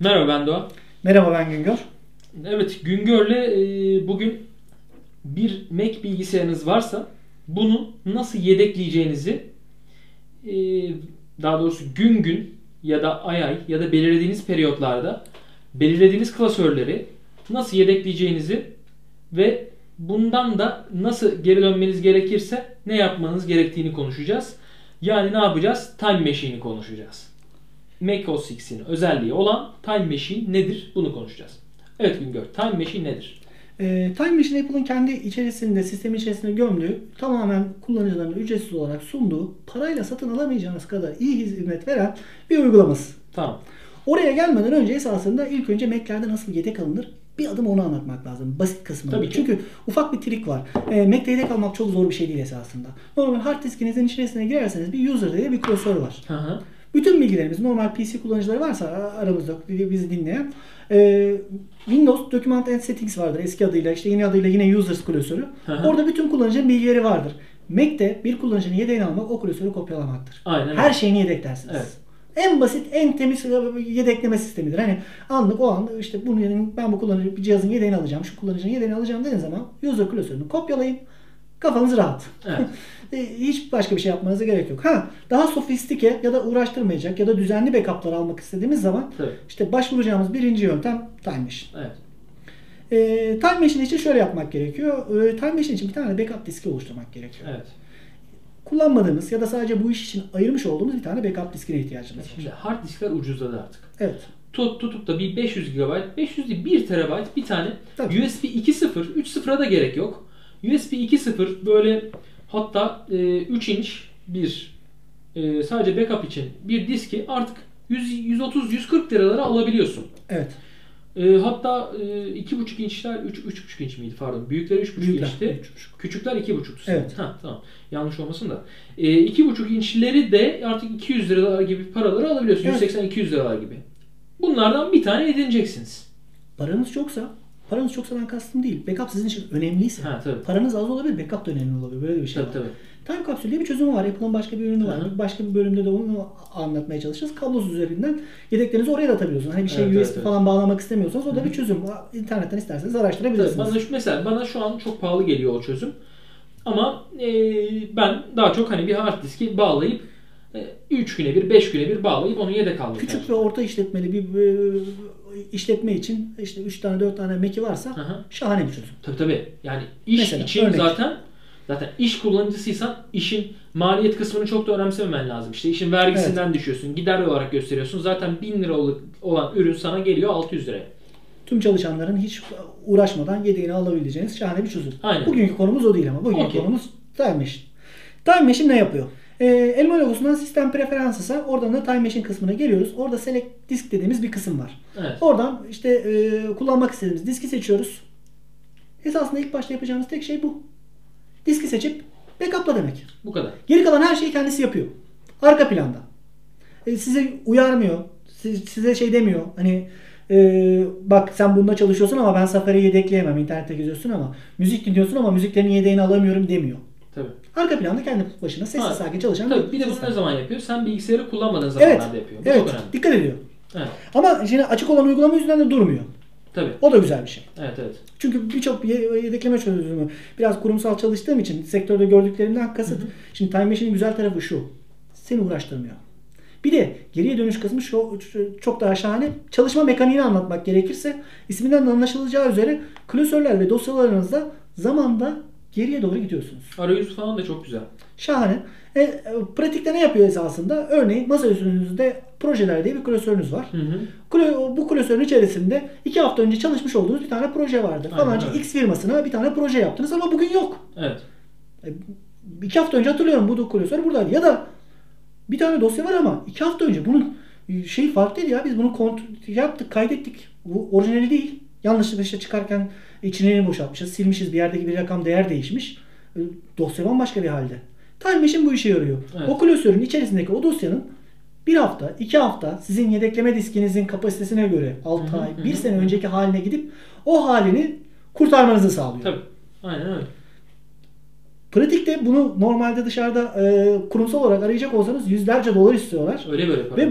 Merhaba ben Doğa. Merhaba ben Güngör. Evet Güngör'le e, bugün bir Mac bilgisayarınız varsa bunu nasıl yedekleyeceğinizi e, daha doğrusu gün gün ya da ay ay ya da belirlediğiniz periyotlarda belirlediğiniz klasörleri nasıl yedekleyeceğinizi ve bundan da nasıl geri dönmeniz gerekirse ne yapmanız gerektiğini konuşacağız. Yani ne yapacağız? Time Machine'i konuşacağız. Mac OS X'in özelliği olan Time Machine nedir? Bunu konuşacağız. Evet Güngör, Time Machine nedir? Ee, Time Machine Apple'ın kendi içerisinde, sistem içerisinde gömdüğü, tamamen kullanıcılarına ücretsiz olarak sunduğu, parayla satın alamayacağınız kadar iyi hizmet veren bir uygulaması. Tamam. Oraya gelmeden önce esasında ilk önce Mac'lerde nasıl yedek alınır bir adım onu anlatmak lazım. Basit kısmı. Tabii ki. Çünkü ufak bir trik var. E, Mac'te yedek almak çok zor bir şey değil esasında. Normal hard diskinizin içerisine girerseniz bir user diye bir klasör var. Hı hı. Bütün bilgilerimiz normal PC kullanıcıları varsa aramızda bizi dinleyen e, Windows Document and Settings vardır eski adıyla işte yeni adıyla yine Users klasörü. Orada bütün kullanıcının bilgileri vardır. Mac'te bir kullanıcının yedeğini almak o klasörü kopyalamaktır. Aynen Her şeyini yedeklersiniz. Evet. En basit, en temiz yedekleme sistemidir. Hani anlık o an işte bunu ben bu kullanıcı bir cihazın yedeğini alacağım, şu kullanıcının yedeğini alacağım dediğiniz zaman user klasörünü kopyalayın. Kafanız rahat. Evet. E, Hiç başka bir şey yapmanıza gerek yok. Ha, daha sofistike ya da uğraştırmayacak ya da düzenli backup'lar almak istediğimiz zaman Tabii. işte başvuracağımız birinci yöntem Time Machine. Evet. E, Time Machine için şöyle yapmak gerekiyor. E, Time Machine için bir tane backup diski oluşturmak gerekiyor. Evet. Kullanmadığımız ya da sadece bu iş için ayırmış olduğumuz bir tane backup diskine ihtiyacımız var. Şimdi hard diskler ucuzladı artık. Evet. Tut, tutup da bir 500 GB, 500 değil 1 TB bir tane Tabii. USB 2.0, 3.0'a da gerek yok. USB 2.0 böyle hatta e, 3 inç bir e, sadece backup için bir diski artık 100, 130-140 liralara alabiliyorsun. Evet. E, hatta e, 2.5 inçler 3 3.5 inç miydi pardon. Büyükleri 3.5 Büyükler, inçti. 3.5. Küçükler 2.5'tu. Evet. Ha, tamam. Yanlış olmasın da. E, 2.5 inçleri de artık 200 liralar gibi paraları alabiliyorsun. Evet. 180-200 liralar gibi. Bunlardan bir tane edineceksiniz. Paranız çoksa, paranız çoksa ben kastım değil. Backup sizin için önemliyse. Ha tabii. Paranız az olabilir, backup da önemli olabilir. Böyle bir şey Tabii var. tabii. Time Capsule diye bir çözümü var. Apple'ın başka bir ürünü var. Hı hı. Bir Başka bir bölümde de onu anlatmaya çalışacağız. Kablosuz üzerinden yedeklerinizi oraya da atabiliyorsunuz. Hani bir şey Evet, USB evet, evet. falan bağlamak istemiyorsanız o da bir çözüm. İnternetten isterseniz araştırabilirsiniz. Tabii, bana mesela bana şu an çok pahalı geliyor o çözüm. Ama e, ben daha çok hani bir hard diski bağlayıp 3 güne bir, 5 güne bir bağlayıp onu yedek almayı Küçük ve orta işletmeli bir e, işletme için işte 3 tane 4 tane Mac'i varsa hı. şahane bir çözüm. Tabii tabii. Yani iş Mesela, için örnek. zaten zaten iş kullanıcısıysan işin maliyet kısmını çok da önemsememen lazım. İşte işin vergisinden düşüyorsun. Gider olarak gösteriyorsun. Zaten 1000 lira ol- olan ürün sana geliyor 600 liraya. Tüm çalışanların hiç uğraşmadan yedeğini alabileceğiniz şahane bir çözüm. Aynen. Bugünkü konumuz o değil ama. Bugünkü Okey. konumuz Time Machine. Time Machine ne yapıyor? Ee, elma logosundan sistem preferansısa oradan da Time Machine kısmına geliyoruz. Orada Select Disk dediğimiz bir kısım var. Evet. Oradan işte e, kullanmak istediğimiz diski seçiyoruz. Esasında ilk başta yapacağımız tek şey bu. Diski seçip backupla demek. Bu kadar. Geri kalan her şeyi kendisi yapıyor. Arka planda. E, size uyarmıyor. Siz- Size şey demiyor. Hani e, bak sen bunda çalışıyorsun ama ben Safari'yi yedekleyemem. İnternette geziyorsun ama müzik dinliyorsun ama müziklerin yedeğini alamıyorum demiyor. Tabii. Arka planda kendi başına sessiz Ha, sakin çalışan Tabii bir de bunu sistem. ne zaman yapıyor? Sen bilgisayarı kullanmadığın Evet. zamanlarda yapıyor. Bu evet. çok önemli. Dikkat ediyor. Evet. Ama şimdi açık olan uygulama yüzünden de durmuyor. Tabii. O da güzel bir şey. Evet evet. Çünkü birçok ye- yedekleme çözümü biraz kurumsal çalıştığım için sektörde gördüklerimden kasıt. Şimdi Time Machine'in güzel tarafı şu. Seni uğraştırmıyor. Bir de geriye dönüş kısmı şu, çok daha şahane. Çalışma mekaniğini anlatmak gerekirse isminden de anlaşılacağı üzere klasörler ve dosyalarınızda zamanda geriye doğru gidiyorsunuz. Arayüzü falan da çok güzel. Şahane. E, e, pratikte ne yapıyor esasında? Örneğin masaüstünüzde projeler diye bir klasörünüz var. Hı hı. Klo- Bu klasörün içerisinde iki hafta önce çalışmış olduğunuz bir tane proje vardı. Falanca öyle. X firmasına bir tane proje yaptınız ama bugün yok. Evet. E, iki hafta önce hatırlıyorum bu klasör buradaydı. Ya da bir tane dosya var ama iki hafta önce bunun şey farklıydı ya biz bunu kont- yaptık kaydettik. Bu orijinali değil. Yanlışlıkla işte çıkarken içini boşaltmışız. Silmişiz bir yerdeki bir rakam değer değişmiş. E, Dosya bambaşka bir halde. Time Machine bu işe yarıyor. Evet. O klasörün içerisindeki o dosyanın bir hafta, iki hafta sizin yedekleme diskinizin kapasitesine göre 6 Hı hı, ay, hı bir hı, sene hı. önceki haline gidip o halini kurtarmanızı sağlıyor. Tabii. Aynen öyle. Pratikte bunu normalde dışarıda e, kurumsal olarak arayacak olsanız yüzlerce dolar istiyorlar. Öyle böyle para. Ve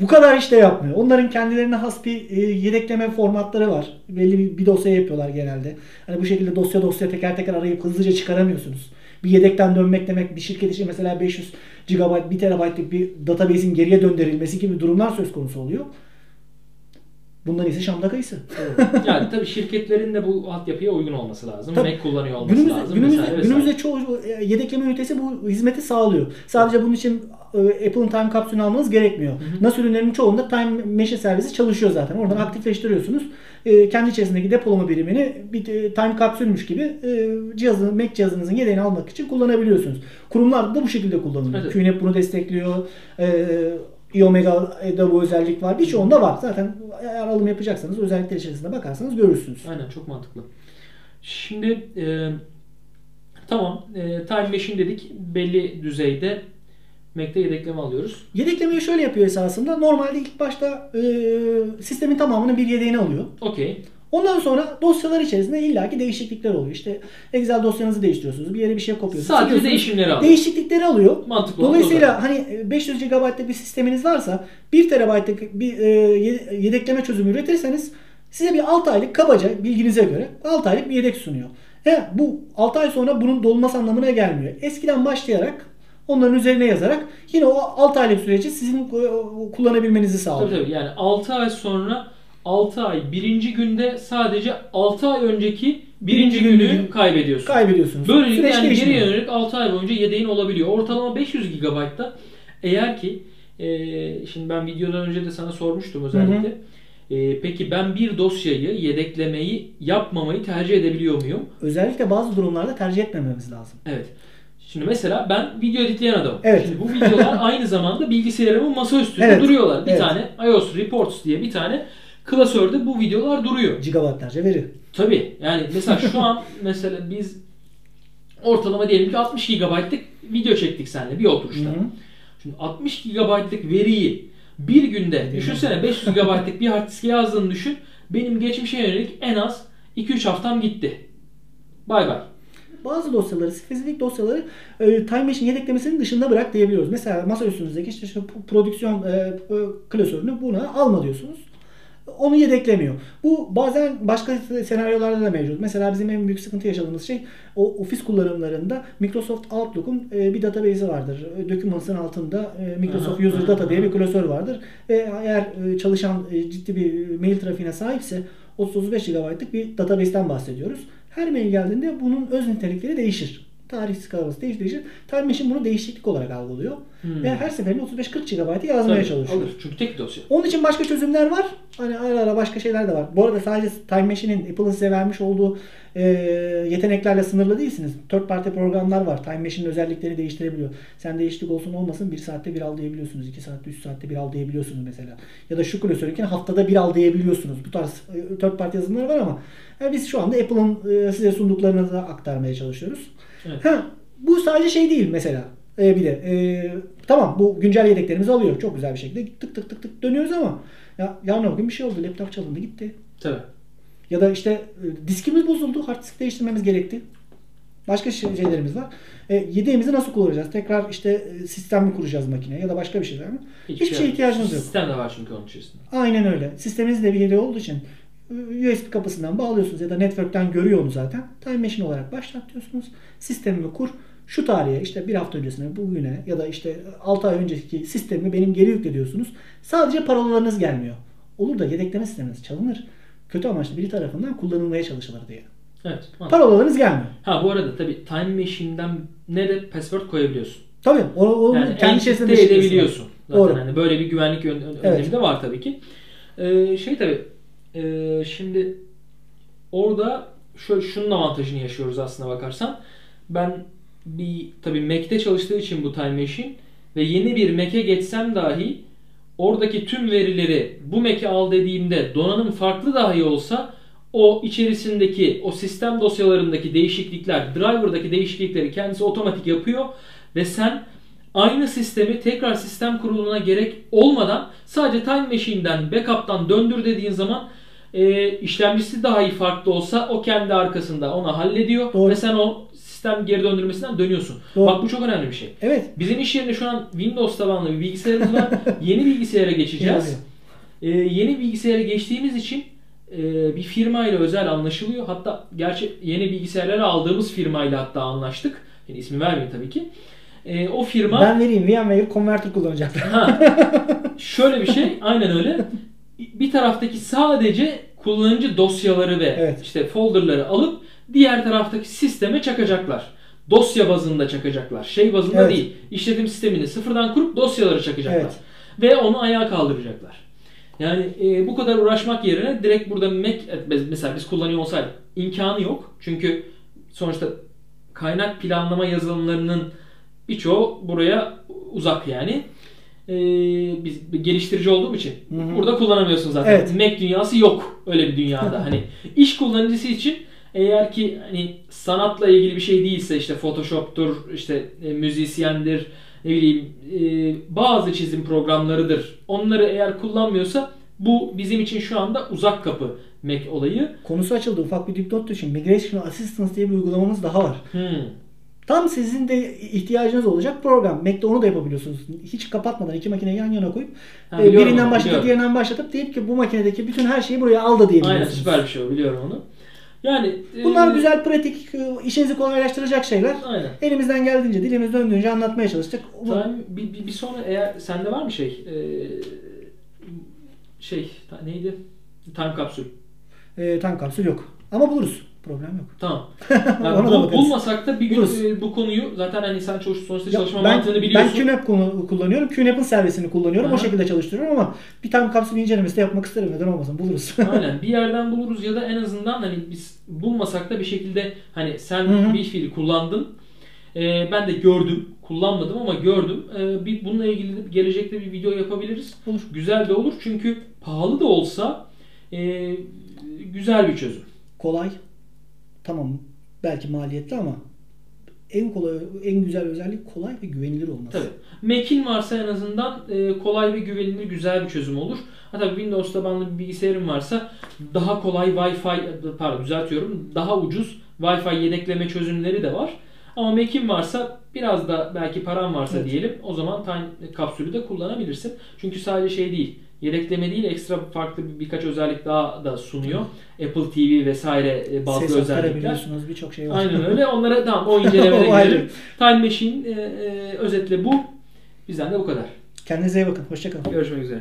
bu kadar işte yapmıyor. Onların kendilerine has bir e, yedekleme formatları var. Belli bir, bir dosya yapıyorlar genelde. Hani bu şekilde dosya dosya teker teker arayıp hızlıca çıkaramıyorsunuz. Bir yedekten dönmek demek bir şirket için mesela 500 GB, 1 TB'lık bir database'in geriye döndürülmesi gibi durumlar söz konusu oluyor. Bundan ise Şam'da kayısı. yani tabii şirketlerin de bu altyapıya uygun olması lazım. Tabii. Mac kullanıyor olması Günümüzde, lazım. günümüzde, vesaire vesaire. günümüzde çoğu e, yedekleme ünitesi bu hizmeti sağlıyor. Sadece bunun için e, Apple'ın Time Capsule'ünü almanız gerekmiyor. NAS ürünlerinin çoğunda Time Mesh servisi çalışıyor zaten. Oradan aktifleştiriyorsunuz. E, kendi içerisindeki depolama birimini bir e, Time Capsule'müş gibi e, cihazın, Mac cihazınızın yedeğini almak için kullanabiliyorsunuz. Kurumlarda da bu şekilde kullanılıyor. Evet. QNAP bunu destekliyor. E, iOmega'da bu özellik var. Birçoğunda var. Zaten eğer alım yapacaksanız özellikler içerisinde bakarsanız görürsünüz. Aynen çok mantıklı. Şimdi e, tamam e, Time Machine dedik belli düzeyde Mac'te yedekleme alıyoruz. Yedeklemeyi şöyle yapıyor esasında. Normalde ilk başta e, sistemin tamamının bir yedeğini alıyor. Okey. Ondan sonra dosyalar içerisinde illaki değişiklikler oluyor. İşte Excel dosyanızı değiştiriyorsunuz. Bir yere bir şey kopuyorsunuz. Sadece değişimleri alıyor. Değişiklikleri alıyor. Mantıklı Dolayısıyla hani 500 GB'lık bir sisteminiz varsa 1 TB'lık bir e, ye- yedekleme çözümü üretirseniz size bir 6 aylık kabaca bilginize göre 6 aylık bir yedek sunuyor. E, bu 6 ay sonra bunun dolması anlamına gelmiyor. Eskiden başlayarak onların üzerine yazarak yine o 6 aylık süreci sizin e, kullanabilmenizi sağlıyor. Tabii tabii yani 6 ay sonra 6 ay birinci günde sadece 6 ay önceki birinci Birinci günü günü kaybediyorsun. Kaybediyorsunuz. Böylelikle Süreç yani geriye yönelik 6 ay boyunca yedeğin olabiliyor. Ortalama 500 GB'da eğer ki e, şimdi ben videodan önce de sana sormuştum özellikle. E, peki ben bir dosyayı yedeklemeyi yapmamayı tercih edebiliyor muyum? Özellikle bazı durumlarda tercih etmememiz lazım. Evet. Şimdi mesela ben video editleyen adamım. Evet. Şimdi bu videolar aynı zamanda bilgisayarımın masa üstünde Evet. duruyorlar. Bir Evet. tane iOS Reports diye bir tane klasörde bu videolar duruyor. Gigabaytlarca veri. Tabii. Yani mesela şu an mesela biz ortalama diyelim ki 60 GB'lık video çektik seninle bir oturuşta. Hı hı. Şimdi 60 GB'lık veriyi bir günde düşünsene 500 GB'lık bir hard diske yazdığını düşün. Benim geçmişe yönelik en az 2-3 haftam gitti. Bay bay. Bazı dosyaları, spesifik dosyaları e, Time Machine yedeklemesinin dışında bırak diyebiliyoruz. Mesela masa üstünüzdeki işte şu prodüksiyon e, e, klasörünü buna alma diyorsunuz. Onu yedeklemiyor. Bu bazen başka senaryolarda da mevcut. Mesela bizim en büyük sıkıntı yaşadığımız şey o ofis kullanımlarında Microsoft Outlook'un e, bir database'i vardır. E, Documents'ın altında e, Microsoft User Data diye bir klasör vardır. Ve eğer çalışan ciddi bir mail trafiğine sahipse 30-35 GB'lık bir database'ten bahsediyoruz. Her mail geldiğinde bunun öz nitelikleri değişir. Tarih skalaması değişir değişir. Time Machine bunu değişiklik olarak algılıyor. Hmm. Ve her seferinde 35-40 GB'ı yazmaya Tabii, çalışıyor. Alır. Çünkü tek dosya. Onun için başka çözümler var. Hani ara ara başka şeyler de var. Bu arada sadece Time Machine'in Apple'ın size vermiş olduğu e, yeteneklerle sınırlı değilsiniz. Third party programlar var. Time Machine'in özellikleri değiştirebiliyor. Sen değişiklik olsun olmasın bir saatte bir al diyebiliyorsunuz. 2 saatte 3 saatte bir al diyebiliyorsunuz mesela. Ya da şu klasörünken haftada bir al diyebiliyorsunuz. Bu tarz e, third party yazılımlar var ama yani biz şu anda Apple'ın e, size sunduklarını da aktarmaya çalışıyoruz. Evet. Ha, bu sadece şey değil mesela. Ee, bir de e, tamam bu güncel yedeklerimizi alıyor. Çok güzel bir şekilde tık tık tık tık dönüyoruz ama ya yarın o gün bir şey oldu. Laptop çalındı gitti. Tabii. Ya da işte e, diskimiz bozuldu. Hard disk değiştirmemiz gerekti. Başka şey- şeylerimiz var. E, yedeğimizi nasıl kullanacağız? Tekrar işte e, sistem mi kuracağız makineye ya da başka bir şeyler mi? Hiçbir şeye ihtiyacınız yok. Sistem de var çünkü onun içerisinde. Aynen öyle. Sisteminiz de bir yedeği olduğu için USB kapısından bağlıyorsunuz ya da network'ten görüyor onu zaten. Time Machine olarak başlat diyorsunuz. Sistemimi kur. Şu tarihe işte bir hafta öncesine bugüne ya da işte 6 ay önceki sistemi benim geri yükle diyorsunuz. Sadece parolalarınız gelmiyor. Olur da yedekleme sisteminiz çalınır. Kötü amaçlı biri tarafından kullanılmaya çalışılır diye. Evet. Parolalarınız gelmiyor. Ha bu arada tabii Time Machine'den ne de password koyabiliyorsun. Tabii. O, o Yani kendi içerisinde var. edebiliyorsun. Zaten Doğru. hani böyle bir güvenlik ön, ön- Evet. önlemi de var tabii ki. Ee, şey tabii e, şimdi orada şu, şunun avantajını yaşıyoruz aslına bakarsan. Ben bir tabii Mac'te çalıştığı için bu Time Machine ve yeni bir Mac'e geçsem dahi oradaki tüm verileri bu Mac'e al dediğimde donanım farklı dahi olsa o içerisindeki o sistem dosyalarındaki değişiklikler, driver'daki değişiklikleri kendisi otomatik yapıyor ve sen aynı sistemi tekrar sistem kurulumuna gerek olmadan sadece Time Machine'den backup'tan döndür dediğin zaman e, işlemcisi dahi farklı olsa o kendi arkasında onu hallediyor Doğru. ve sen o sistem geri döndürmesinden dönüyorsun. Doğru. Bak bu çok önemli bir şey. Evet. Bizim iş yerinde şu an Windows tabanlı bir bilgisayarımız var. yeni bilgisayara geçeceğiz. Ee, yeni bilgisayara geçtiğimiz için e, bir firma ile özel anlaşılıyor. Hatta gerçi yeni bilgisayarları aldığımız firmayla hatta anlaştık. Yani ismi vermeyeyim tabii ki. Ee, o firma Ben vereyim VMware Converter kullanacaklar. Ha. Şöyle bir şey, aynen öyle. Bir taraftaki sadece kullanıcı dosyaları ve Evet. işte folderları alıp diğer taraftaki sisteme çakacaklar. Dosya bazında çakacaklar. Şey bazında Evet. değil. İşletim sistemini sıfırdan kurup dosyaları çakacaklar. Evet. Ve onu ayağa kaldıracaklar. Yani e, bu kadar uğraşmak yerine direkt burada Mac mesela biz kullanıyor olsaydık imkanı yok. Çünkü sonuçta kaynak planlama yazılımlarının birçoğu buraya uzak yani. Ee, biz geliştirici olduğum için Hı hı. burada kullanamıyorsun zaten. Evet. Mac dünyası yok öyle bir dünyada. hani iş kullanıcısı için eğer ki hani sanatla ilgili bir şey değilse işte Photoshop'tur, işte e, müzisyendir, ne bileyim e, bazı çizim programlarıdır. Onları eğer kullanmıyorsa bu bizim için şu anda uzak kapı Mac olayı. Konusu açıldı. Ufak bir dipnot düşün. Migration Assistance diye bir uygulamamız daha var. Hmm. Tam sizin de ihtiyacınız olacak program. Mac'te onu da yapabiliyorsunuz. Hiç kapatmadan iki makineyi yan yana koyup Ha, e, biliyorum birinden başlatıp biliyorum. diğerinden başlatıp deyip ki bu makinedeki bütün her şeyi buraya al da diyebiliyorsunuz. Aynen süper bir şey o biliyorum onu. Yani Bunlar e, güzel, pratik, e, işinizi kolaylaştıracak şeyler. Aynen. Elimizden geldiğince, dilimiz döndüğünce anlatmaya çalıştık. Time, bir, bir, bir sonra eğer sende var mı şey e, şey neydi? Time kapsül. E, time kapsül yok. Ama buluruz. Problem yok. Tamam. Yani bu, bulmasak da bir gün Buluruz. e, bu konuyu zaten hani sen çalış, sonuçta Ya çalışma ben, mantığını ben biliyorsun. QNAP konu- kullanıyorum. QNAP'ın servisini kullanıyorum. O Aha. şekilde çalıştırıyorum ama bir time kapsül incelemesi de yapmak isterim. Neden olmasın? Buluruz. Aynen bir yerden buluruz ya da en azından hani biz bulmasak da bir şekilde hani sen Hı hı. bir fiili kullandın. E, ben de gördüm. Kullanmadım ama gördüm. E, bir bununla ilgili de gelecekte bir video yapabiliriz. Olur. Güzel de olur çünkü pahalı da olsa e, güzel bir çözüm. Kolay. Tamam. Belki maliyetli ama en kolay, en güzel özellik kolay ve güvenilir olması. Tabii. Mac'in varsa en azından e, kolay ve güvenilir güzel bir çözüm olur. Hatta Windows tabanlı bir bilgisayarın varsa daha kolay Wi-Fi pardon düzeltiyorum. Daha ucuz Wi-Fi yedekleme çözümleri de var. Ama Mac'in varsa biraz da belki paran varsa Evet. diyelim o zaman Time kapsülü de kullanabilirsin. Çünkü sadece şey değil. Yedekleme değil ekstra farklı bir, birkaç özellik daha da sunuyor. Apple TV vesaire e, bazı Ses özellikler. Birçok şey var. Aynen öyle. Onlara tamam o ayrı. girelim. Time Machine e, e, özetle bu. Bizden de bu kadar. Kendinize iyi bakın. Hoşçakalın. Görüşmek üzere.